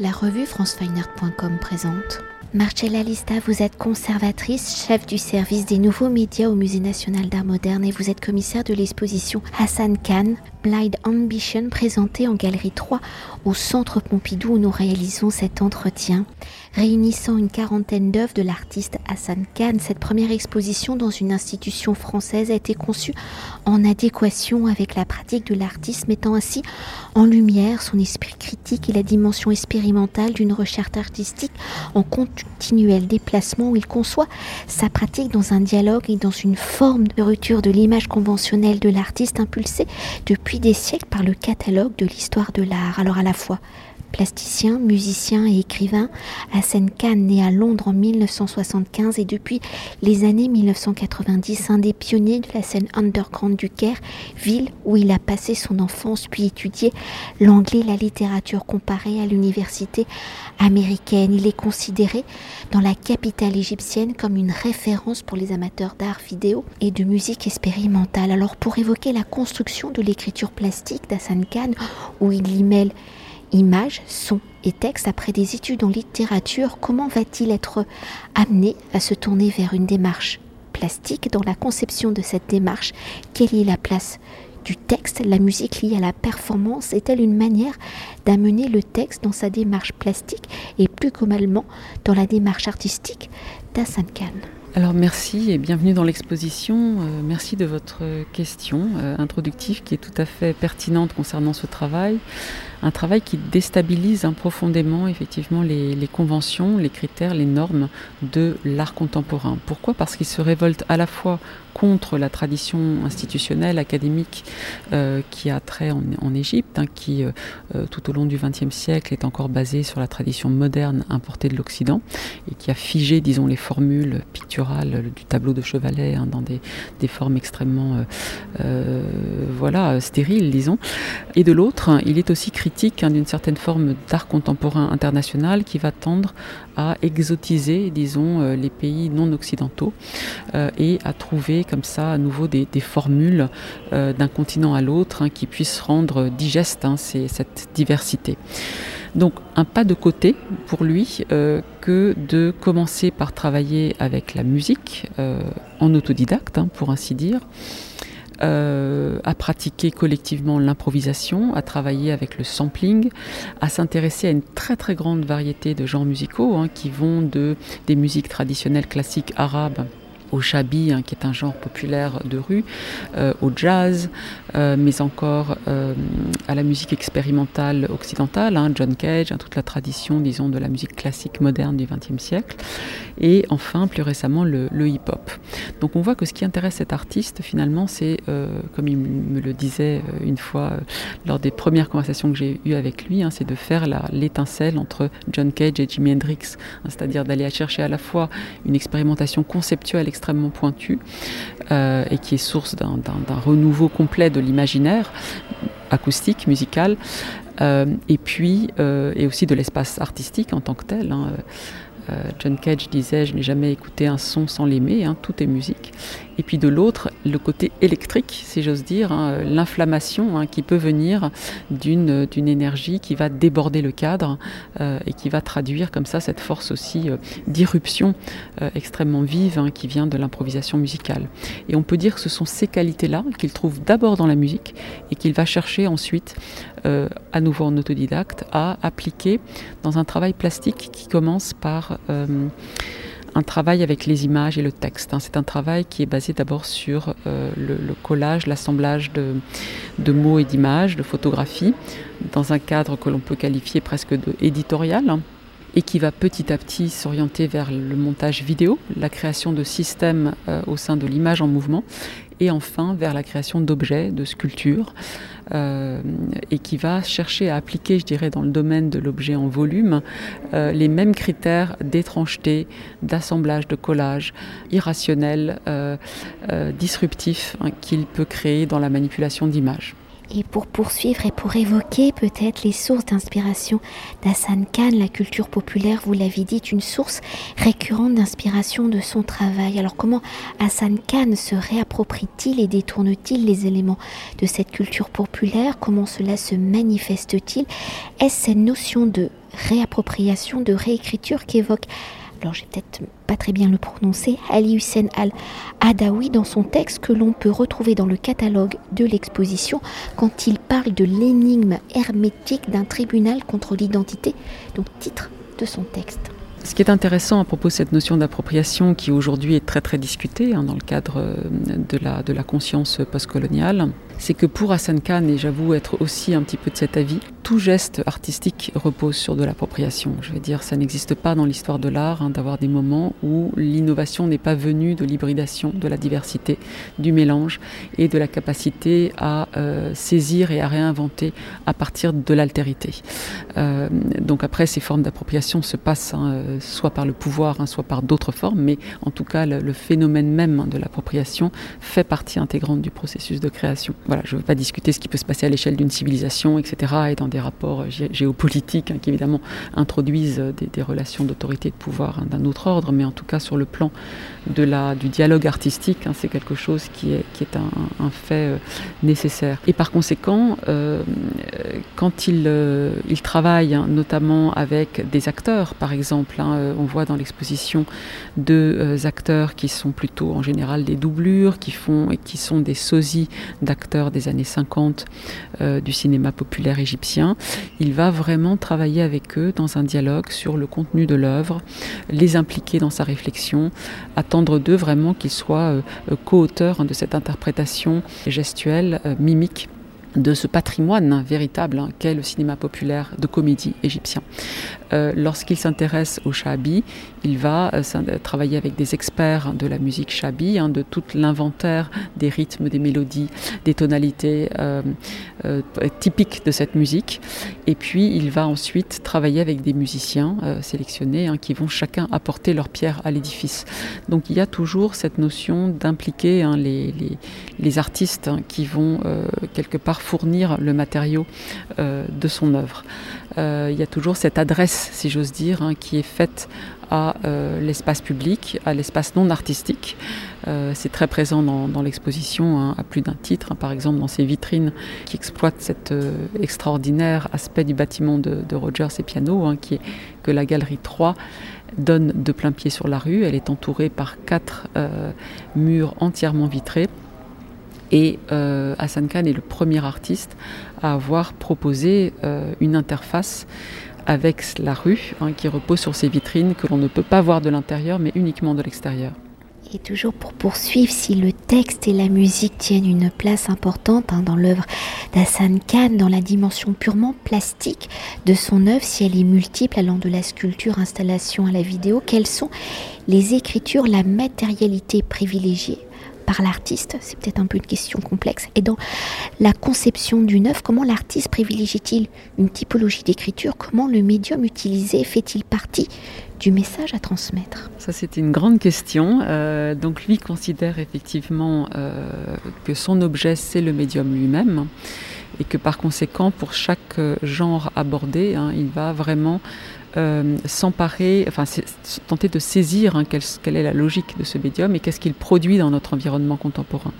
La revue francefineart.com présente. Marcella Lista, vous êtes conservatrice, chef du service des nouveaux médias au Musée national d'art moderne et vous êtes commissaire de l'exposition Hassan Khan, Blind Ambition, présentée en galerie 3 au Centre Pompidou où nous réalisons cet entretien. Réunissant une quarantaine d'œuvres de l'artiste Hassan Khan, cette première exposition dans une institution française a été conçue en adéquation avec la pratique de l'artiste, mettant ainsi en lumière son esprit critique et la dimension expérimentale d'une recherche artistique en continuel déplacement où il conçoit sa pratique dans un dialogue et dans une forme de rupture de l'image conventionnelle de l'artiste impulsée depuis des siècles par le catalogue de l'histoire de l'art. Alors à la fois Plasticien, musicien et écrivain, Hassan Khan né à Londres en 1975 et depuis les années 1990 un des pionniers de la scène underground du Caire, ville où il a passé son enfance puis étudié l'anglais et la littérature comparée à l'université américaine. Il est considéré dans la capitale égyptienne comme une référence pour les amateurs d'art vidéo et de musique expérimentale. Alors pour évoquer la construction de l'écriture plastique d'Hassan Khan, où il y mêle images, sons et textes après des études en littérature, comment va-t-il être amené à se tourner vers une démarche plastique dans la conception de cette démarche? Quelle est la place du texte, la musique liée à la performance est-elle une manière d'amener le texte dans sa démarche plastique et plus globalement dans la démarche artistique? d'Hassan alors merci et bienvenue dans l'exposition. Euh, merci de votre question euh, introductive qui est tout à fait pertinente concernant ce travail un travail qui déstabilise profondément effectivement les, conventions, les critères, les normes de l'art contemporain. Pourquoi? Parce qu'il se révolte à la fois contre la tradition institutionnelle, académique euh, qui a trait en, Égypte, hein, qui tout au long du XXe siècle est encore basée sur la tradition moderne importée de l'Occident et qui a figé, disons, les formules picturales du tableau de Chevalet hein, dans des, formes extrêmement, voilà, stériles, disons. Et de l'autre, il est aussi Hein, d'une certaine forme d'art contemporain international qui va tendre à exotiser, disons, euh, les pays non occidentaux euh, et à trouver comme ça à nouveau des, formules euh, d'un continent à l'autre hein, qui puissent rendre digeste cette diversité. Donc un pas de côté pour lui que de commencer par travailler avec la musique en autodidacte, pour ainsi dire, euh, à pratiquer collectivement l'improvisation, à travailler avec le sampling, à s'intéresser à une très très grande variété de genres musicaux hein, qui vont de des musiques traditionnelles classiques arabes au shabi, hein, qui est un genre populaire de rue, euh, au jazz, euh, mais encore euh, à la musique expérimentale occidentale, hein, John Cage, hein, toute la tradition, disons, de la musique classique moderne du XXe siècle, et enfin, plus récemment, le, hip-hop. Donc on voit que ce qui intéresse cet artiste, finalement, c'est, comme il me le disait une fois lors des premières conversations que j'ai eues avec lui, c'est de faire l'étincelle entre John Cage et Jimi Hendrix, c'est-à-dire d'aller chercher à la fois une expérimentation conceptuelle extrêmement pointu euh, et qui est source d'un renouveau complet de l'imaginaire acoustique, musical, euh, et puis euh, et aussi de l'espace artistique en tant que tel. Hein. John Cage disait Je n'ai jamais écouté un son sans l'aimer, hein, tout est musique et puis de l'autre, le côté électrique, si j'ose dire, hein, l'inflammation hein, qui peut venir d'une, énergie qui va déborder le cadre euh, et qui va traduire comme ça cette force aussi euh, d'irruption euh, extrêmement vive hein, qui vient de l'improvisation musicale. Et on peut dire que ce sont ces qualités-là qu'il trouve d'abord dans la musique et qu'il va chercher ensuite, à nouveau en autodidacte, à appliquer dans un travail plastique qui commence par un travail avec les images et le texte. Hein. C'est un travail qui est basé d'abord sur euh, le, collage, l'assemblage de, mots et d'images, de photographies, dans un cadre que l'on peut qualifier presque de éditorial hein, et qui va petit à petit s'orienter vers le montage vidéo, la création de systèmes euh, au sein de l'image en mouvement et enfin vers la création d'objets, de sculptures, euh, et qui va chercher à appliquer, je dirais, dans le domaine de l'objet en volume, euh, les mêmes critères d'étrangeté, d'assemblage, de collage, irrationnel, disruptif hein, qu'il peut créer dans la manipulation d'images. Et pour poursuivre et pour évoquer peut-être les sources d'inspiration d'Hassan Khan, la culture populaire, vous l'avez dit, une source récurrente d'inspiration de son travail. Alors comment Hassan Khan se réapproprie-t-il et détourne-t-il les éléments de cette culture populaire? Comment cela se manifeste-t-il? Est-ce cette notion de réappropriation, de réécriture qu'évoque alors j'ai peut-être pas très bien le prononcer, Ali Hussein al-Adawi dans son texte que l'on peut retrouver dans le catalogue de l'exposition quand il parle de l'énigme hermétique d'un tribunal contre l'identité, donc titre de son texte. Ce qui est intéressant à propos de cette notion d'appropriation qui aujourd'hui est très très discutée hein, dans le cadre euh, de la, de la conscience postcoloniale, c'est que pour Hassan Khan, et j'avoue être aussi un petit peu de cet avis, tout geste artistique repose sur de l'appropriation. Je veux dire, ça n'existe pas dans l'histoire de l'art hein, d'avoir des moments où l'innovation n'est pas venue de l'hybridation, de la diversité, du mélange et de la capacité à euh, saisir et à réinventer à partir de l'altérité. Euh, donc après, ces formes d'appropriation se passent hein, euh, soit par le pouvoir, hein, soit par d'autres formes, mais en tout cas, le, le phénomène même de l'appropriation fait partie intégrante du processus de création voilà, je ne veux pas discuter ce qui peut se passer à l'échelle d'une civilisation, etc., et dans des rapports géopolitiques hein, qui évidemment introduisent des, relations d'autorité et de pouvoir hein, d'un autre ordre, mais en tout cas sur le plan de la, du dialogue artistique, hein, c'est quelque chose qui est, qui est un, fait euh, nécessaire. Et par conséquent, euh, quand il, euh, il travaille notamment avec des acteurs, par exemple, on voit dans l'exposition deux acteurs qui sont plutôt en général des doublures, qui, font, qui sont des sosies d'acteurs des années 50 euh, du cinéma populaire égyptien. Il va vraiment travailler avec eux dans un dialogue sur le contenu de l'œuvre, les impliquer dans sa réflexion, attendre d'eux vraiment qu'ils soient euh, co-auteurs de cette interprétation gestuelle, euh, mimique de ce patrimoine véritable hein, qu'est le cinéma populaire de comédie égyptien. Euh, lorsqu'il s'intéresse au shabi, il va euh, travailler avec des experts de la musique shabi, hein, de tout l'inventaire des rythmes, des mélodies, des tonalités euh, typiques de cette musique. Et puis il va ensuite travailler avec des musiciens sélectionnés hein, qui vont chacun apporter leur pierre à l'édifice. Donc il y a toujours cette notion d'impliquer les, artistes qui vont quelque part fournir le matériau de son œuvre. Euh, il y a toujours cette adresse, si j'ose dire, hein, qui est faite à euh, l'espace public, à l'espace non artistique. Euh, c'est très présent dans, l'exposition hein, à plus d'un titre, hein, par exemple dans ces vitrines qui exploitent cet extraordinaire aspect du bâtiment de, Rogers et Piano, qui est que la galerie 3 donne de plein pied sur la rue. Elle est entourée par quatre murs entièrement vitrés. Et Hassan Khan est le premier artiste à avoir proposé euh, une interface avec la rue hein, qui repose sur ces vitrines que l'on ne peut pas voir de l'intérieur mais uniquement de l'extérieur. Et toujours pour poursuivre, si le texte et la musique tiennent une place importante hein, dans l'œuvre d'Hassan Khan, dans la dimension purement plastique de son œuvre, si elle est multiple allant de la sculpture, installation à la vidéo, quelles sont les écritures, la matérialité privilégiée? Par l'artiste C'est peut-être un peu une question complexe. Et dans la conception d'une œuvre, comment l'artiste privilégie-t-il une typologie d'écriture? Comment le médium utilisé fait-il partie du message à transmettre? Ça, c'est une grande question. Euh, donc, lui considère effectivement euh, que son objet, c'est le médium lui-même et que par conséquent, pour chaque genre abordé, hein, il va vraiment euh, s'emparer, enfin tenter de saisir hein, quelle, est la logique de ce médium et qu'est-ce qu'il produit dans notre environnement contemporain.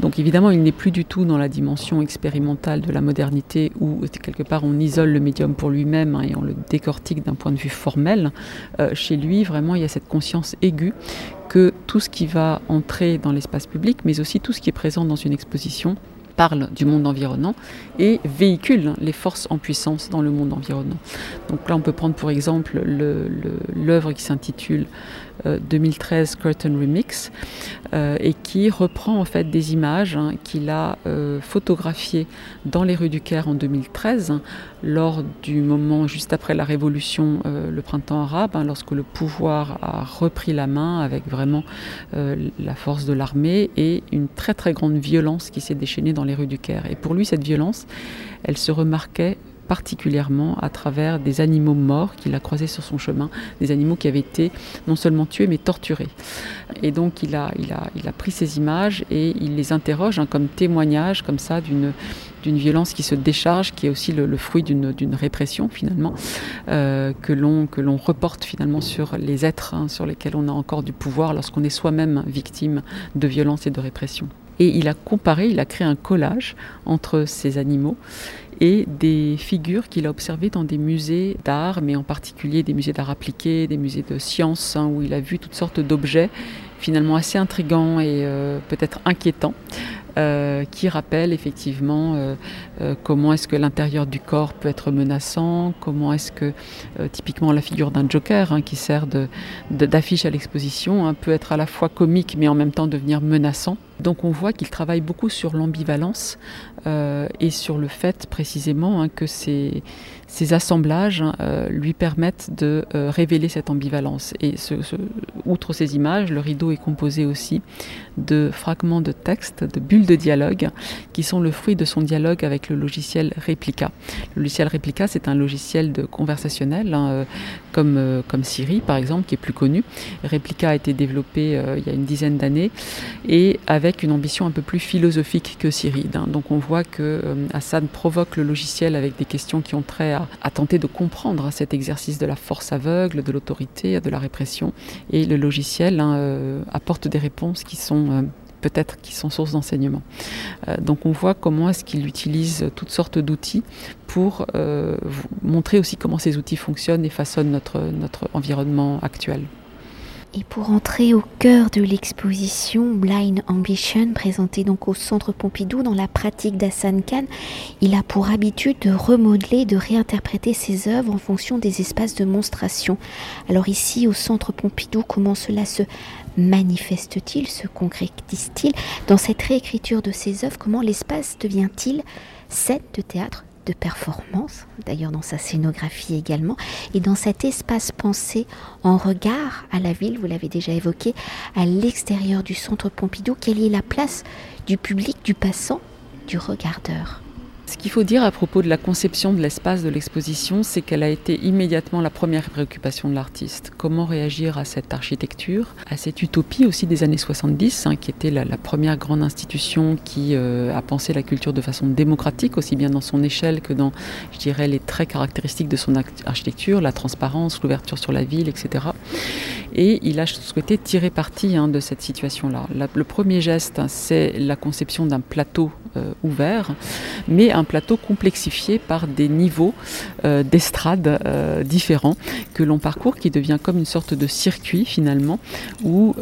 Donc évidemment, il n'est plus du tout dans la dimension expérimentale de la modernité où quelque part on isole le médium pour lui-même hein, et on le décortique d'un point de vue formel. Euh, chez lui, vraiment, il y a cette conscience aiguë que tout ce qui va entrer dans l'espace public, mais aussi tout ce qui est présent dans une exposition, parle du monde environnant et véhicule les forces en puissance dans le monde environnant. Donc là, on peut prendre pour exemple l'œuvre qui s'intitule 2013 euh, Curtain Remix euh, et qui reprend en fait des images hein, qu'il a euh, photographiées dans les rues du Caire en 2013 lors du moment juste après la révolution, le printemps arabe, hein, lorsque le pouvoir a repris la main avec vraiment la force de l'armée et une très très grande violence qui s'est déchaînée dans les rues du Caire. Et pour lui, cette violence, elle se remarquait particulièrement à travers des animaux morts qu'il a croisés sur son chemin, des animaux qui avaient été non seulement tués mais torturés. Et donc il a, pris ces images et il les interroge hein, comme témoignage comme ça d'une violence qui se décharge, qui est aussi le, fruit d'une répression finalement, euh, que l'on que l'on reporte finalement sur les êtres hein, sur lesquels on a encore du pouvoir lorsqu'on est soi-même victime de violence et de répression. Et il a comparé, il a créé un collage entre ces animaux et des figures qu'il a observées dans des musées d'art, mais en particulier des musées d'art appliqué, des musées de sciences, hein, où il a vu toutes sortes d'objets finalement assez intrigants et euh, peut-être inquiétants. Euh, qui rappellent effectivement euh, comment est-ce que l'intérieur du corps peut être menaçant, comment est-ce que typiquement la figure d'un joker hein, qui sert d'affiche à l'exposition hein, peut être à la fois comique mais en même temps devenir menaçant. Donc on voit qu'il travaille beaucoup sur l'ambivalence et sur le fait précisément hein, que ces, ces assemblages hein, euh, lui permettent de euh, révéler cette ambivalence. Et outre ces images, le rideau est composé aussi de fragments de texte, de bulles de dialogue, qui sont le fruit de son dialogue avec le logiciel Replica. Le logiciel Replica, c'est un logiciel de conversationnel, hein, comme, comme Siri par exemple, qui est plus connu. Replica a été développé il y a une dizaine d'années et avec une ambition un peu plus philosophique que Siri. Donc on voit que Hassan provoque le logiciel avec des questions qui ont trait à, tenter de comprendre cet exercice de la force aveugle, de l'autorité, de la répression. Et le logiciel hein, euh, apporte des réponses qui sont euh, peut-être qui sont source d'enseignement. Euh, donc on voit comment est-ce qu'il utilise toutes sortes d'outils pour montrer aussi comment ces outils fonctionnent et façonnent notre environnement actuel. Et pour entrer au cœur de l'exposition Blind Ambition, présentée donc au Centre Pompidou dans la pratique d'Hassan Khan, il a pour habitude de remodeler, de réinterpréter ses œuvres en fonction des espaces de monstration. Alors ici, au Centre Pompidou, comment cela se manifeste-t-il, se concrétise-t-il? Dans cette réécriture de ses œuvres, comment l'espace devient-il? Scène de théâtre de performance, d'ailleurs dans sa scénographie également, et dans cet espace pensé en regard à la ville, vous l'avez déjà évoqué, à l'extérieur du centre Pompidou, quelle est la place du public, du passant, du regardeur? Ce qu'il faut dire à propos de la conception de l'espace de l'exposition, c'est qu'elle a été immédiatement la première préoccupation de l'artiste. Comment réagir à cette architecture, à cette utopie aussi des années 70, hein, qui était la, première grande institution qui euh, a pensé la culture de façon démocratique, aussi bien dans son échelle que dans, je dirais, les traits caractéristiques de son architecture, la transparence, l'ouverture sur la ville, etc. Et il a souhaité tirer parti hein, de cette situation-là. le premier geste, hein, c'est la conception d'un plateau euh, ouvert, mais plateau complexifié par des niveaux euh, d'estrade euh, différents que l'on parcourt, qui devient comme une sorte de circuit finalement, où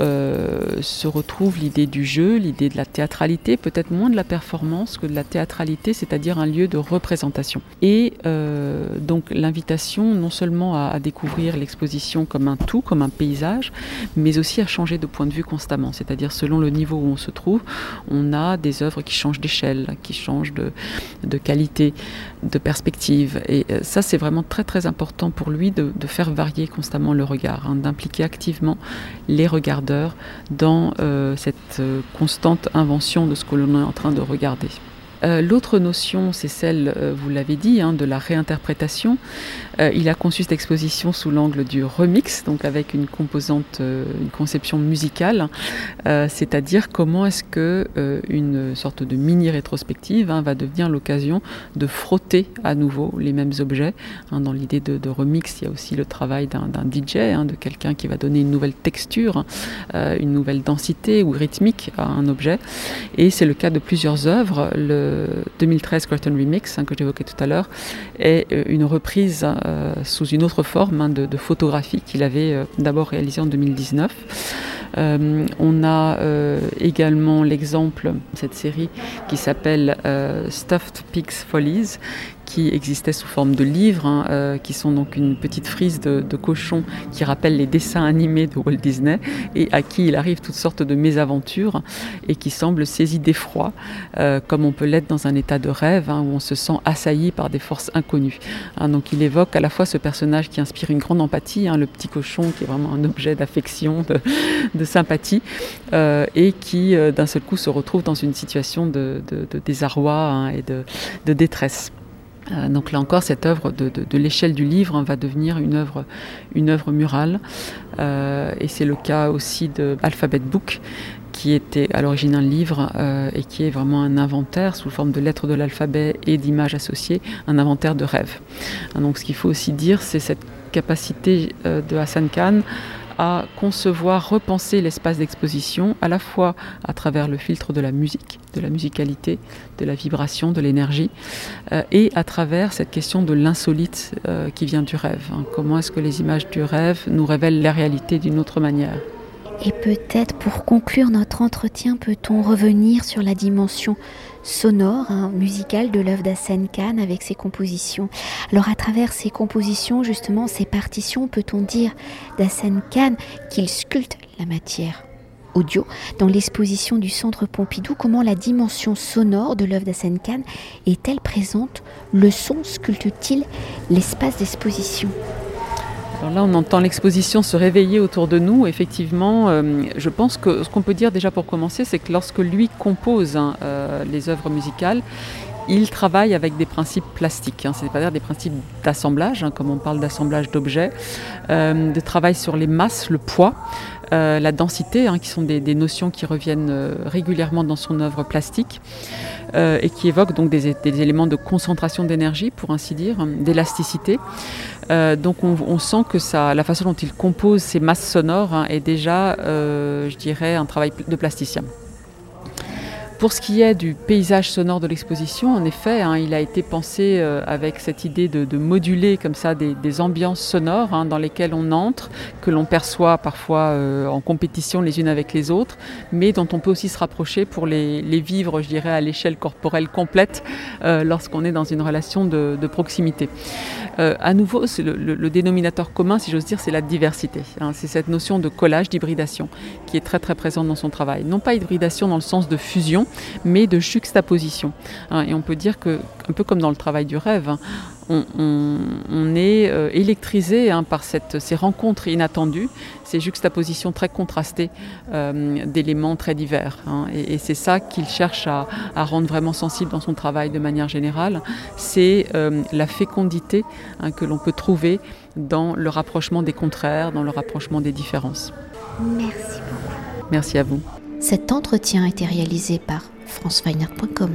se retrouve l'idée du jeu, l'idée de la théâtralité, peut-être moins de la performance que de la théâtralité, c'est-à-dire un lieu de représentation. Et donc l'invitation non seulement à, à découvrir l'exposition comme un tout, comme un paysage, mais aussi à changer de point de vue constamment, c'est-à-dire selon le niveau où on se trouve, on a des œuvres qui changent d'échelle qui change de, de, qualité, de perspective. Et euh, ça, c'est vraiment très très important pour lui de, faire varier constamment le regard, hein, d'impliquer activement les regardeurs dans euh, cette euh, constante invention de ce que l'on est en train de regarder. Euh, l'autre notion, c'est celle, euh, vous l'avez dit, hein, de la réinterprétation. Euh, il a conçu cette exposition sous l'angle du remix, donc avec une composante, une conception musicale, c'est-à-dire comment est-ce que une sorte de mini rétrospective hein, va devenir l'occasion de frotter à nouveau les mêmes objets. Hein. dans l'idée de, remix, il y a aussi le travail d'un DJ, de quelqu'un qui va donner une nouvelle texture, une nouvelle densité ou rythmique à un objet. Et c'est le cas de plusieurs œuvres. 2013 Curtain Remix, hein, que j'évoquais tout à l'heure, est euh, une reprise euh, sous une autre forme hein, de, photographie qu'il avait euh, d'abord réalisée en 2019. on a également l'exemple de cette série qui s'appelle Stuffed Pigs Follies, qui existaient sous forme de livres, hein, euh, qui sont donc une petite frise de, cochon qui rappelle les dessins animés de Walt Disney et à qui il arrive toutes sortes de mésaventures et qui semble saisi d'effroi, euh, comme on peut l'être dans un état de rêve hein, où on se sent assailli par des forces inconnues. Hein, donc il évoque à la fois ce personnage qui inspire une grande empathie, le petit cochon qui est vraiment un objet d'affection, de, sympathie, euh, et qui d'un seul coup se retrouve dans une situation de, désarroi et de détresse. Euh, donc là encore, cette œuvre de, l'échelle du livre hein, va devenir une œuvre, une œuvre murale. Euh, et c'est le cas aussi de Alphabet Book, qui était à l'origine un livre euh, et qui est vraiment un inventaire sous forme de lettres de l'alphabet et d'images associées, un inventaire de rêves. donc ce qu'il faut aussi dire, c'est cette capacité de Hassan Khan à concevoir, repenser l'espace d'exposition, à la fois à travers le filtre de la musique, de la musicalité, de la vibration, de l'énergie, euh, et à travers cette question de l'insolite euh, qui vient du rêve. Hein. Comment est-ce que les images du rêve nous révèlent la réalité d'une autre manière? Et peut-être pour conclure notre entretien, peut-on revenir sur la dimension sonore, hein, musicale de l'œuvre d'Assen Khan avec ses compositions? Alors à travers ses compositions, justement, ces partitions, peut-on dire d'Assen Khan qu'il sculpte la matière audio dans l'exposition du Centre Pompidou, comment la dimension sonore de l'œuvre d'Assen Khan est-elle présente? Le son sculpte-t-il l'espace d'exposition? Alors là, on entend l'exposition se réveiller autour de nous. Effectivement, euh, je pense que ce qu'on peut dire déjà pour commencer, c'est que lorsque lui compose hein, euh, les œuvres musicales, il travaille avec des principes plastiques, hein, c'est-à-dire des principes d'assemblage, hein, comme on parle d'assemblage d'objets, euh, de travail sur les masses, le poids, la densité, qui sont des, notions qui reviennent régulièrement dans son œuvre plastique. et qui évoquent donc des, éléments de concentration d'énergie, pour ainsi dire, d'élasticité. Euh, donc on, sent que la façon dont il compose ces masses sonores hein, est déjà, euh, je dirais, un travail de plasticien. Pour ce qui est du paysage sonore de l'exposition, en effet, hein, il a été pensé euh, avec cette idée de, moduler comme ça des, ambiances sonores hein, dans lesquelles on entre, que l'on perçoit parfois euh, en compétition les unes avec les autres, mais dont on peut aussi se rapprocher pour les, vivre, je dirais, à l'échelle corporelle complète euh, lorsqu'on est dans une relation de, proximité. À nouveau, le, le, dénominateur commun, si j'ose dire, c'est la diversité. Hein. c'est cette notion de collage, d'hybridation, qui est très très présente dans son travail. Non pas hybridation dans le sens de fusion, mais de juxtaposition. Hein, et on peut dire que, un peu comme dans le travail du rêve, hein, on, est euh, électrisé hein, par ces rencontres inattendues, ces juxtapositions très contrastées euh, d'éléments très divers. et, c'est ça qu'il cherche à, rendre vraiment sensible dans son travail de manière générale, c'est euh, la fécondité que l'on peut trouver dans le rapprochement des contraires, dans le rapprochement des différences. Merci beaucoup. Merci à vous. Cet entretien a été réalisé par franceweiner.com.